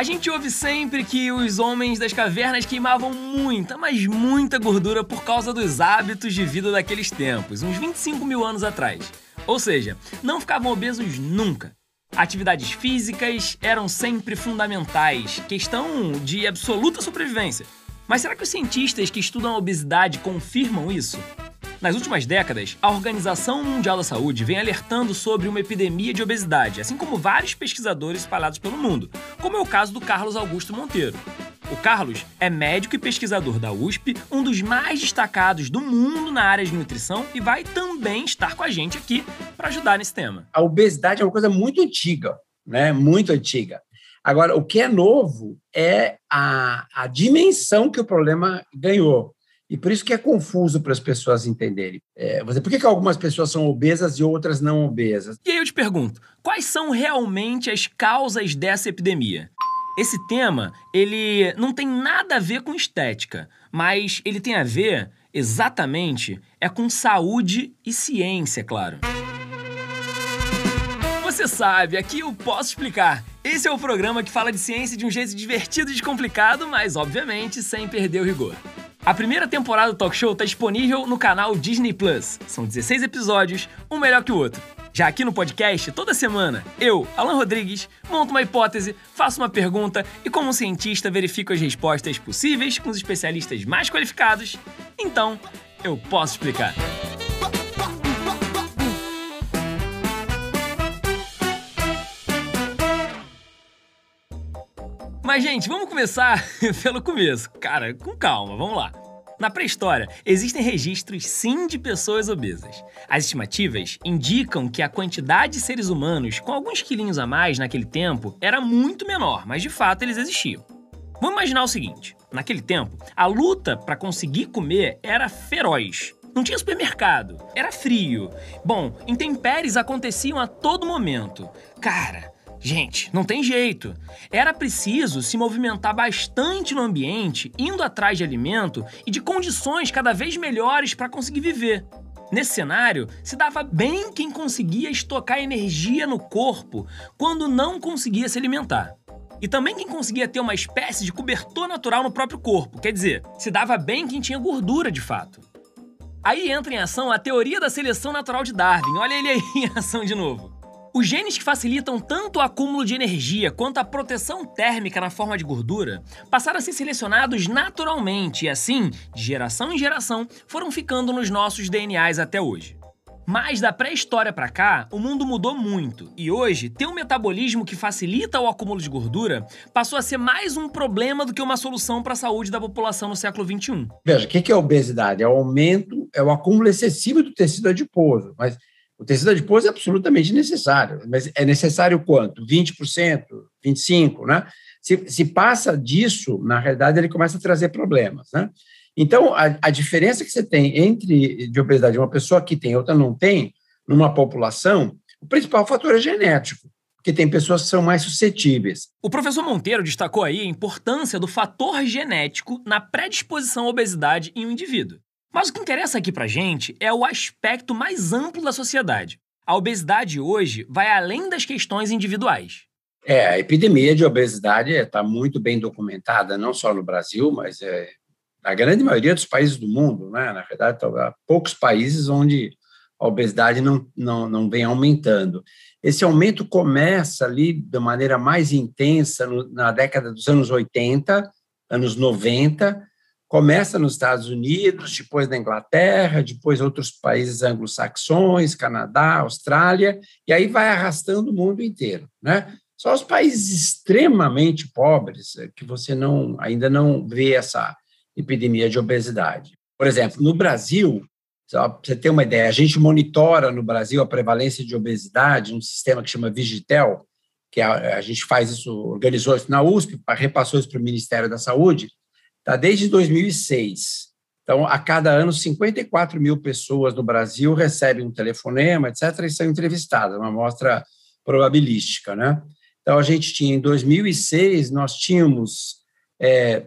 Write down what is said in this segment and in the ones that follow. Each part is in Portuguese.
A gente ouve sempre que os homens das cavernas queimavam muita, mas muita gordura por causa dos hábitos de vida daqueles tempos, uns 25 mil anos atrás. Ou seja, não ficavam obesos nunca. Atividades físicas eram sempre fundamentais, questão de absoluta sobrevivência. Mas será que os cientistas que estudam a obesidade confirmam isso? Nas últimas décadas, a Organização Mundial da Saúde vem alertando sobre uma epidemia de obesidade, assim como vários pesquisadores espalhados pelo mundo, como é o caso do Carlos Augusto Monteiro. O Carlos é médico e pesquisador da USP, um dos mais destacados do mundo na área de nutrição e vai também estar com a gente aqui para ajudar nesse tema. A obesidade é uma coisa muito antiga, né? Muito antiga. Agora, o que é novo é a, a dimensão que o problema ganhou. E por isso que é confuso para as pessoas entenderem. É, por que, que algumas pessoas são obesas e outras não obesas? E aí eu te pergunto, quais são realmente as causas dessa epidemia? Esse tema, ele não tem nada a ver com estética, mas ele tem a ver exatamente é com saúde e ciência, claro. Você sabe, aqui eu posso explicar. Esse é o programa que fala de ciência de um jeito divertido e descomplicado, mas obviamente sem perder o rigor. A primeira temporada do talk show está disponível no canal Disney Plus. São 16 episódios, um melhor que o outro. Já aqui no podcast, toda semana, eu, Alan Rodrigues, monto uma hipótese, faço uma pergunta e, como cientista, verifico as respostas possíveis com os especialistas mais qualificados. Então, eu posso explicar. Mas, gente, vamos começar pelo começo. Cara, com calma, vamos lá. Na pré-história, existem registros sim de pessoas obesas. As estimativas indicam que a quantidade de seres humanos com alguns quilinhos a mais naquele tempo era muito menor, mas de fato eles existiam. Vamos imaginar o seguinte: naquele tempo, a luta para conseguir comer era feroz. Não tinha supermercado, era frio. Bom, intempéries aconteciam a todo momento. Cara, Gente, não tem jeito. Era preciso se movimentar bastante no ambiente, indo atrás de alimento e de condições cada vez melhores para conseguir viver. Nesse cenário, se dava bem quem conseguia estocar energia no corpo quando não conseguia se alimentar. E também quem conseguia ter uma espécie de cobertor natural no próprio corpo, quer dizer, se dava bem quem tinha gordura de fato. Aí entra em ação a teoria da seleção natural de Darwin. Olha ele aí em ação de novo. Os genes que facilitam tanto o acúmulo de energia quanto a proteção térmica na forma de gordura passaram a ser selecionados naturalmente e, assim, de geração em geração, foram ficando nos nossos DNAs até hoje. Mas da pré-história para cá, o mundo mudou muito e hoje ter um metabolismo que facilita o acúmulo de gordura passou a ser mais um problema do que uma solução para a saúde da população no século XXI. Veja, o que é obesidade? É o aumento, é o acúmulo excessivo do tecido adiposo, mas o tecido adiposo é absolutamente necessário, mas é necessário quanto? 20%, 25%, né? Se, se passa disso, na realidade, ele começa a trazer problemas, né? Então, a, a diferença que você tem entre de obesidade uma pessoa que tem e outra não tem, numa população, o principal fator é genético, porque tem pessoas que são mais suscetíveis. O professor Monteiro destacou aí a importância do fator genético na predisposição à obesidade em um indivíduo. Mas o que interessa aqui pra gente é o aspecto mais amplo da sociedade. A obesidade hoje vai além das questões individuais. É, a epidemia de obesidade está muito bem documentada, não só no Brasil, mas é, na grande maioria dos países do mundo. Né? Na verdade, há poucos países onde a obesidade não, não, não vem aumentando. Esse aumento começa ali de maneira mais intensa no, na década dos anos 80, anos 90, Começa nos Estados Unidos, depois na Inglaterra, depois outros países anglo-saxões, Canadá, Austrália, e aí vai arrastando o mundo inteiro, né? Só os países extremamente pobres é, que você não ainda não vê essa epidemia de obesidade. Por exemplo, no Brasil, para você ter uma ideia, a gente monitora no Brasil a prevalência de obesidade num sistema que chama Vigitel, que a, a gente faz isso, organizou isso na USP, repassou isso para o Ministério da Saúde, Tá desde 2006. Então, a cada ano, 54 mil pessoas no Brasil recebem um telefonema, etc., e são entrevistadas, uma amostra probabilística, né? Então, a gente tinha, em 2006, nós tínhamos é,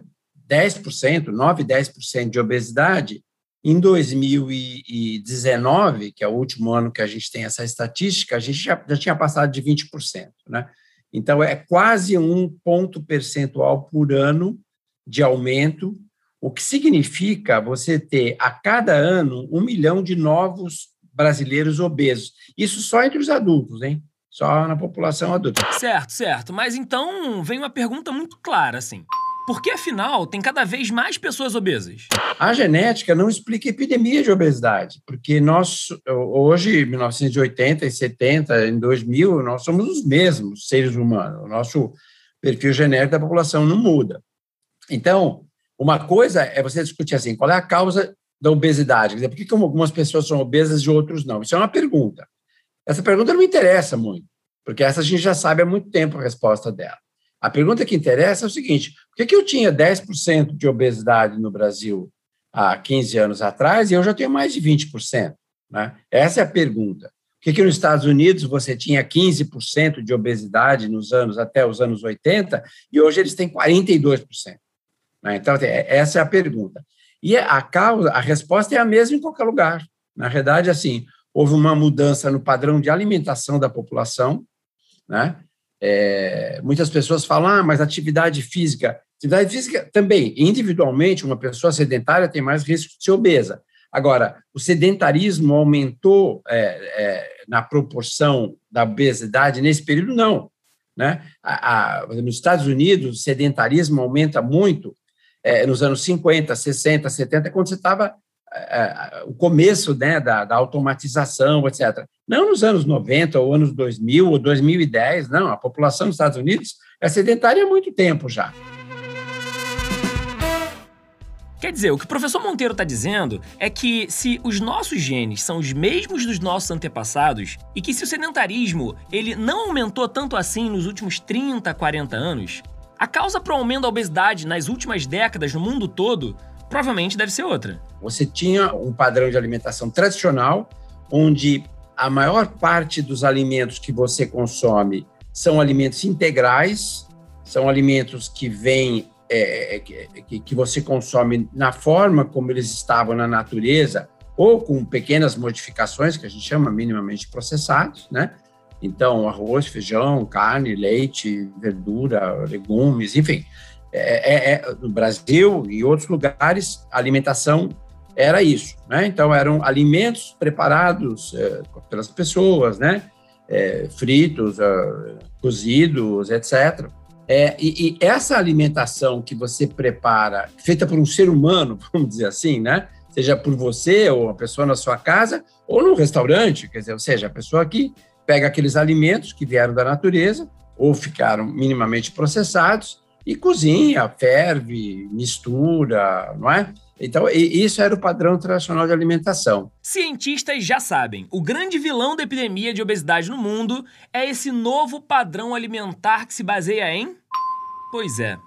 10%, 9%, 10% de obesidade. Em 2019, que é o último ano que a gente tem essa estatística, a gente já, já tinha passado de 20%, né? Então, é quase um ponto percentual por ano de aumento, o que significa você ter a cada ano um milhão de novos brasileiros obesos. Isso só entre os adultos, hein? Só na população adulta. Certo, certo. Mas então vem uma pergunta muito clara, assim. Por que, afinal, tem cada vez mais pessoas obesas? A genética não explica epidemia de obesidade, porque nós, hoje, em 1980 e 70, em 2000, nós somos os mesmos seres humanos. O nosso perfil genético da população não muda. Então, uma coisa é você discutir assim, qual é a causa da obesidade? Por que algumas pessoas são obesas e outros não? Isso é uma pergunta. Essa pergunta não interessa muito, porque essa a gente já sabe há muito tempo a resposta dela. A pergunta que interessa é o seguinte: por que, que eu tinha 10% de obesidade no Brasil há 15 anos atrás e eu já tenho mais de 20%? Né? Essa é a pergunta. Por que, que nos Estados Unidos você tinha 15% de obesidade nos anos até os anos 80 e hoje eles têm 42%? Né? Então, é, essa é a pergunta. E a causa, a resposta é a mesma em qualquer lugar. Na verdade, assim, houve uma mudança no padrão de alimentação da população, né? É, muitas pessoas falam, ah, mas atividade física. Atividade física também, individualmente, uma pessoa sedentária tem mais risco de ser obesa. Agora, o sedentarismo aumentou é, é, na proporção da obesidade nesse período? Não. Né? A, a, nos Estados Unidos, o sedentarismo aumenta muito é, nos anos 50, 60, 70, quando você estava é, o começo né, da, da, automatização, etc. Não nos anos 90, ou anos 2000, ou 2010, não. A população dos Estados Unidos é sedentária há muito tempo já. Quer dizer, o que o professor Monteiro está dizendo é que se os nossos genes são os mesmos dos nossos antepassados e que se o sedentarismo ele não aumentou tanto assim nos últimos 30, 40 anos, a causa para o aumento da obesidade nas últimas décadas no mundo todo provavelmente deve ser outra. Você tinha um padrão de alimentação tradicional, onde a maior parte dos alimentos que você consome são alimentos integrais, são alimentos que vêm, é, que, que você consome na forma como eles estavam na natureza, ou com pequenas modificações, que a gente chama minimamente processados, né? Então, arroz, feijão, carne, leite, verdura, legumes, enfim. É, é, é, no Brasil e outros lugares, a alimentação era isso, né? Então eram alimentos preparados é, pelas pessoas, né? É, fritos, é, cozidos, etc. É, e, e, essa alimentação que você prepara, feita por um ser humano, vamos dizer assim, né? Seja por você ou a pessoa na sua casa ou no restaurante, quer dizer, ou seja, a pessoa que pega aqueles alimentos que vieram da natureza ou ficaram minimamente processados e cozinha, ferve, mistura, não é? Então, isso era o padrão tradicional de alimentação. Cientistas já sabem, o grande vilão da epidemia de obesidade no mundo é esse novo padrão alimentar que se baseia em. Pois é,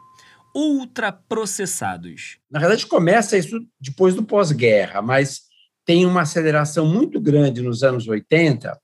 ultraprocessados. Na verdade, começa isso depois do pós-guerra, mas tem uma aceleração muito grande nos anos 80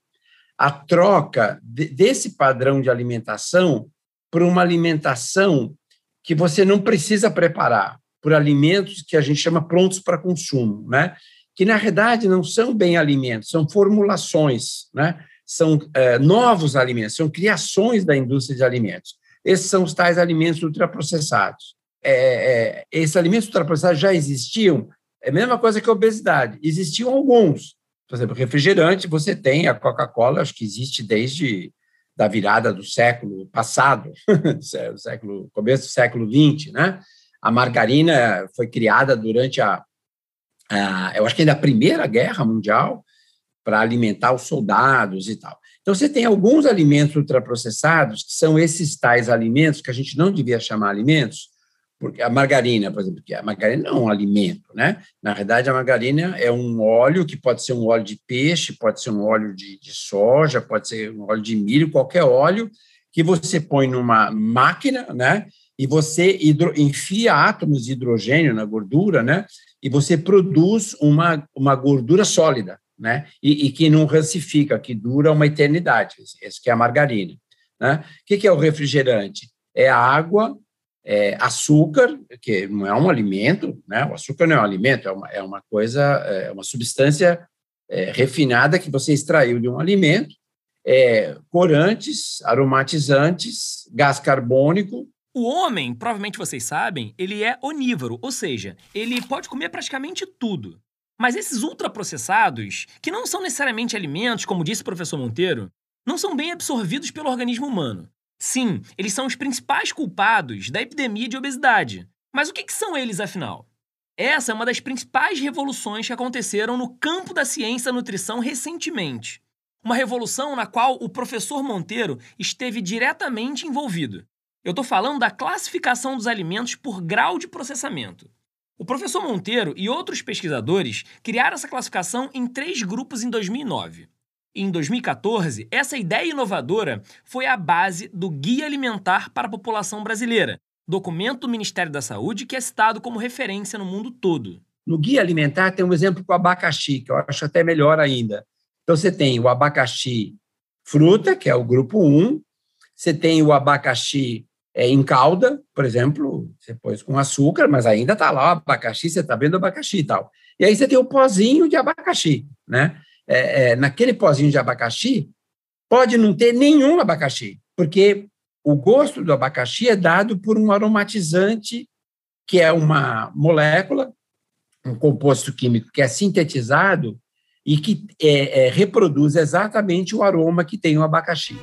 a troca desse padrão de alimentação por uma alimentação que você não precisa preparar por alimentos que a gente chama prontos para consumo, né? que na verdade não são bem alimentos, são formulações, né? são é, novos alimentos, são criações da indústria de alimentos. Esses são os tais alimentos ultraprocessados. É, é, esses alimentos ultraprocessados já existiam, é a mesma coisa que a obesidade, existiam alguns. Por exemplo, refrigerante, você tem a Coca-Cola, acho que existe desde da virada do século passado, do século, começo do século XX, né? A margarina foi criada durante a, a eu acho que ainda a Primeira Guerra Mundial para alimentar os soldados e tal. Então você tem alguns alimentos ultraprocessados que são esses tais alimentos que a gente não devia chamar alimentos, porque a margarina, por exemplo, que a margarina não é um alimento, né? Na verdade, a margarina é um óleo que pode ser um óleo de peixe, pode ser um óleo de, de soja, pode ser um óleo de milho, qualquer óleo que você põe numa máquina, né? E você hidro, enfia átomos de hidrogênio na gordura, né? E você produz uma, uma gordura sólida, né? E, e que não rancifica, que dura uma eternidade. Esse que é a margarina. Né? O que, que é o refrigerante? É água é, açúcar, que não é um alimento, né? o açúcar não é um alimento, é uma, é uma coisa, é uma substância é, refinada que você extraiu de um alimento é, corantes, aromatizantes, gás carbônico. O homem, provavelmente vocês sabem, ele é onívoro, ou seja, ele pode comer praticamente tudo. Mas esses ultraprocessados, que não são necessariamente alimentos, como disse o professor Monteiro, não são bem absorvidos pelo organismo humano. Sim, eles são os principais culpados da epidemia de obesidade. Mas o que, que são eles, afinal? Essa é uma das principais revoluções que aconteceram no campo da ciência da nutrição recentemente. Uma revolução na qual o professor Monteiro esteve diretamente envolvido. Eu estou falando da classificação dos alimentos por grau de processamento. O professor Monteiro e outros pesquisadores criaram essa classificação em três grupos em 2009. Em 2014, essa ideia inovadora foi a base do Guia Alimentar para a População Brasileira, documento do Ministério da Saúde que é citado como referência no mundo todo. No Guia Alimentar tem um exemplo com o abacaxi, que eu acho até melhor ainda. Então, você tem o abacaxi fruta, que é o grupo 1, você tem o abacaxi é, em calda, por exemplo, você pôs com açúcar, mas ainda está lá o abacaxi, você está vendo o abacaxi e tal. E aí você tem o pozinho de abacaxi, né? É, é, naquele pozinho de abacaxi, pode não ter nenhum abacaxi, porque o gosto do abacaxi é dado por um aromatizante, que é uma molécula, um composto químico que é sintetizado e que é, é, reproduz exatamente o aroma que tem o abacaxi.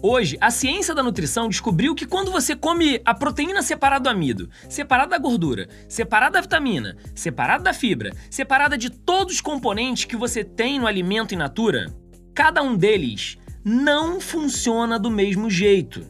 Hoje, a ciência da nutrição descobriu que quando você come a proteína separada do amido, separada da gordura, separada da vitamina, separada da fibra, separada de todos os componentes que você tem no alimento in natura, cada um deles não funciona do mesmo jeito.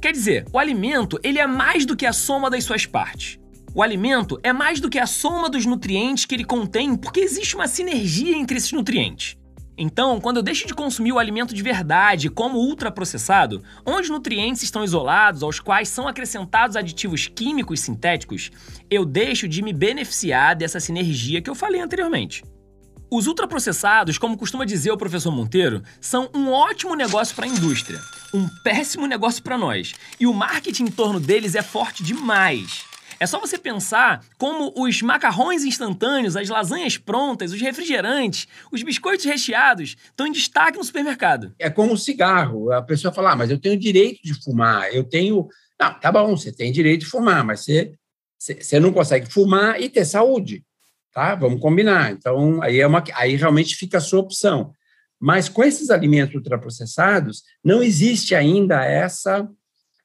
Quer dizer, o alimento ele é mais do que a soma das suas partes. O alimento é mais do que a soma dos nutrientes que ele contém, porque existe uma sinergia entre esses nutrientes. Então, quando eu deixo de consumir o alimento de verdade, como ultraprocessado, onde nutrientes estão isolados, aos quais são acrescentados aditivos químicos sintéticos, eu deixo de me beneficiar dessa sinergia que eu falei anteriormente. Os ultraprocessados, como costuma dizer o professor Monteiro, são um ótimo negócio para a indústria, um péssimo negócio para nós, e o marketing em torno deles é forte demais. É só você pensar como os macarrões instantâneos, as lasanhas prontas, os refrigerantes, os biscoitos recheados estão em destaque no supermercado. É como o cigarro. A pessoa fala, ah, mas eu tenho direito de fumar, eu tenho. Não, tá bom, você tem direito de fumar, mas você, você não consegue fumar e ter saúde. Tá? Vamos combinar. Então, aí, é uma, aí realmente fica a sua opção. Mas com esses alimentos ultraprocessados, não existe ainda essa,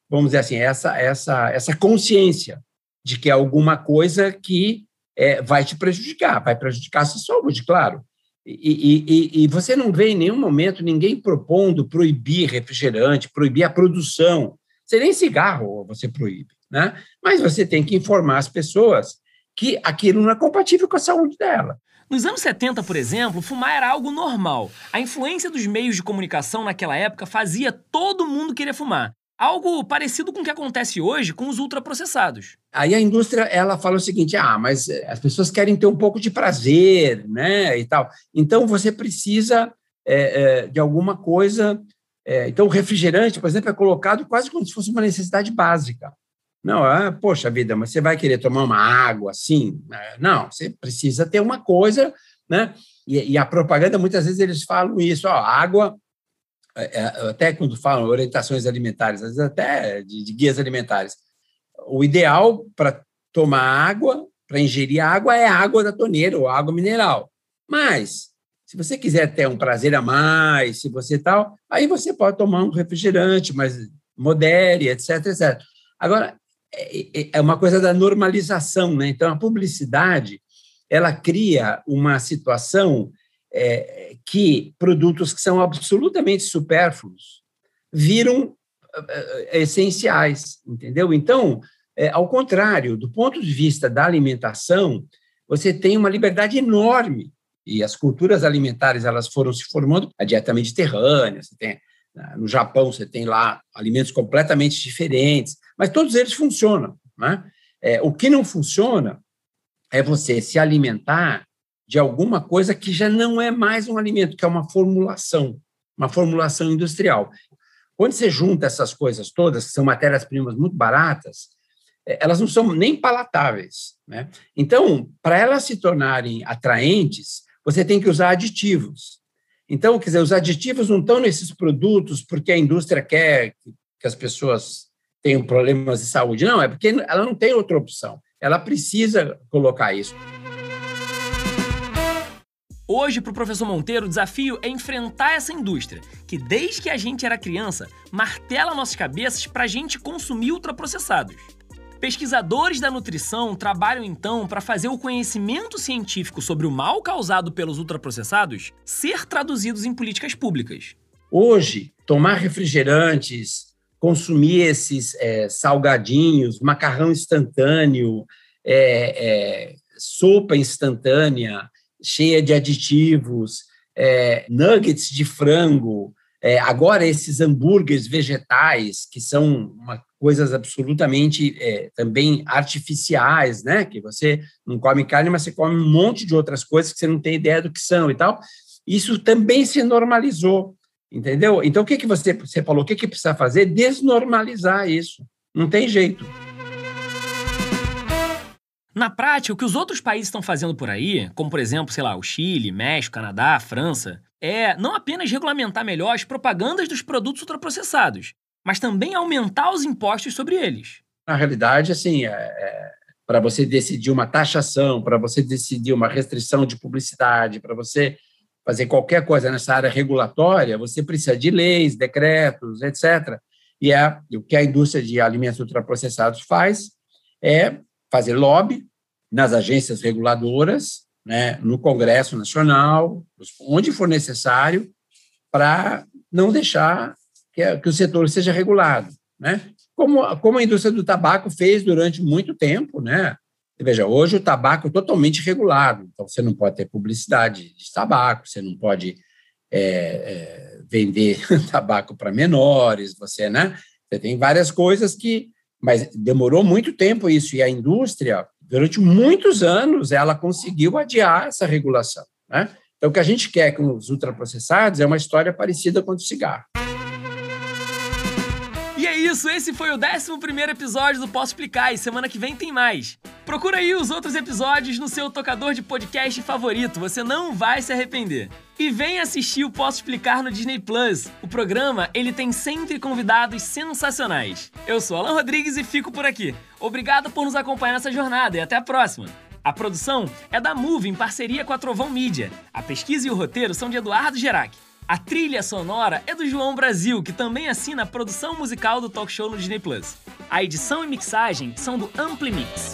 vamos dizer assim, essa, essa, essa consciência de que é alguma coisa que é, vai te prejudicar, vai prejudicar a sua saúde, claro. E, e, e, você não vê em nenhum momento ninguém propondo proibir refrigerante, proibir a produção. Você nem cigarro você proíbe, né? Mas você tem que informar as pessoas que aquilo não é compatível com a saúde dela. Nos anos 70, por exemplo, fumar era algo normal. A influência dos meios de comunicação naquela época fazia todo mundo querer fumar. Algo parecido com o que acontece hoje com os ultraprocessados. Aí a indústria ela fala o seguinte: ah, mas eh, as pessoas querem ter um pouco de prazer, né? E tal. Então você precisa é, é, de alguma coisa. É, então o refrigerante, por exemplo, é colocado quase como se fosse uma necessidade básica. Não, ah, poxa vida, mas você vai querer tomar uma água assim? Não, você precisa ter uma coisa, né? E, e a propaganda muitas vezes eles falam isso: ó, água é, é, até quando falam orientações alimentares, às vezes até de, de guias alimentares, o ideal para tomar água, para ingerir água, é água da torneira ou água mineral. Mas, se você quiser ter um prazer a mais, se você tal, aí você pode tomar um refrigerante, mas modere, etc, etc. Agora, é, é uma coisa da normalização, né? Então, a publicidade, ela cria uma situação é, que produtos que são absolutamente supérfluos viram é, essenciais, entendeu? Então, é, ao contrário, do ponto de vista da alimentação, você tem uma liberdade enorme e as culturas alimentares elas foram se formando a dieta mediterrânea, você tem no Japão você tem lá alimentos completamente diferentes, mas todos eles funcionam, né? É, o que não funciona é você se alimentar de alguma coisa que já não é mais um alimento, que é uma formulação, uma formulação industrial. Quando você junta essas coisas todas, que são matérias-primas muito baratas, é, elas não são nem palatáveis. Né? Então, para elas se tornarem atraentes, você tem que usar aditivos. Então, quer dizer, os aditivos não estão nesses produtos porque a indústria quer que as pessoas tenham problemas de saúde. Não, é porque ela não tem outra opção. Ela precisa colocar isso. Hoje, para o professor Monteiro, o desafio é enfrentar essa indústria, que desde que a gente era criança, martela nossas cabeças para a gente consumir ultraprocessados. Pesquisadores da nutrição trabalham então para fazer o conhecimento científico sobre o mal causado pelos ultraprocessados ser traduzidos em políticas públicas. Hoje, tomar refrigerantes, consumir esses é, salgadinhos, macarrão instantâneo, é, é, sopa instantânea, cheia de aditivos, é, nuggets de frango, é, agora esses hambúrgueres vegetais, que são uma, coisas absolutamente é, também artificiais, né? Que você não come carne, mas você come um monte de outras coisas que você não tem ideia do que são e tal. Isso também se normalizou, entendeu? Então, o que, que você, você falou? O que, que precisa fazer? Desnormalizar isso. Não tem jeito. Na prática, o que os outros países estão fazendo por aí, como por exemplo, sei lá, o Chile, México, Canadá, França, é não apenas regulamentar melhor as propagandas dos produtos ultraprocessados, mas também aumentar os impostos sobre eles. Na realidade, assim, é, é, para você decidir uma taxação, para você decidir uma restrição de publicidade, para você fazer qualquer coisa nessa área regulatória, você precisa de leis, decretos, etc. E é, o que a indústria de alimentos ultraprocessados faz é fazer lobby nas agências reguladoras, né, no Congresso Nacional, onde for necessário, para não deixar que, que, o setor seja regulado, né? Como, como a indústria do tabaco fez durante muito tempo, né? Veja, hoje o tabaco é totalmente regulado, então você não pode ter publicidade de tabaco, você não pode é, é, vender tabaco para menores, você, né? Você tem várias coisas que mas demorou muito tempo isso, e a indústria, durante muitos anos, ela conseguiu adiar essa regulação. Né? Então, o que a gente quer com os ultraprocessados é uma história parecida com o cigarro. Isso, esse foi o 11 episódio do Posso Explicar, e semana que vem tem mais. Procura aí os outros episódios no seu tocador de podcast favorito, você não vai se arrepender. E vem assistir o Posso Explicar no Disney Plus. O programa, ele tem sempre convidados sensacionais. Eu sou Alan Rodrigues e fico por aqui. Obrigado por nos acompanhar nessa jornada e até a próxima. A produção é da Move em parceria com a Trovão Mídia. A pesquisa e o roteiro são de Eduardo Gerac. A trilha sonora é do João Brasil, que também assina a produção musical do talk show no Disney Plus. A edição e mixagem são do Ampli Mix.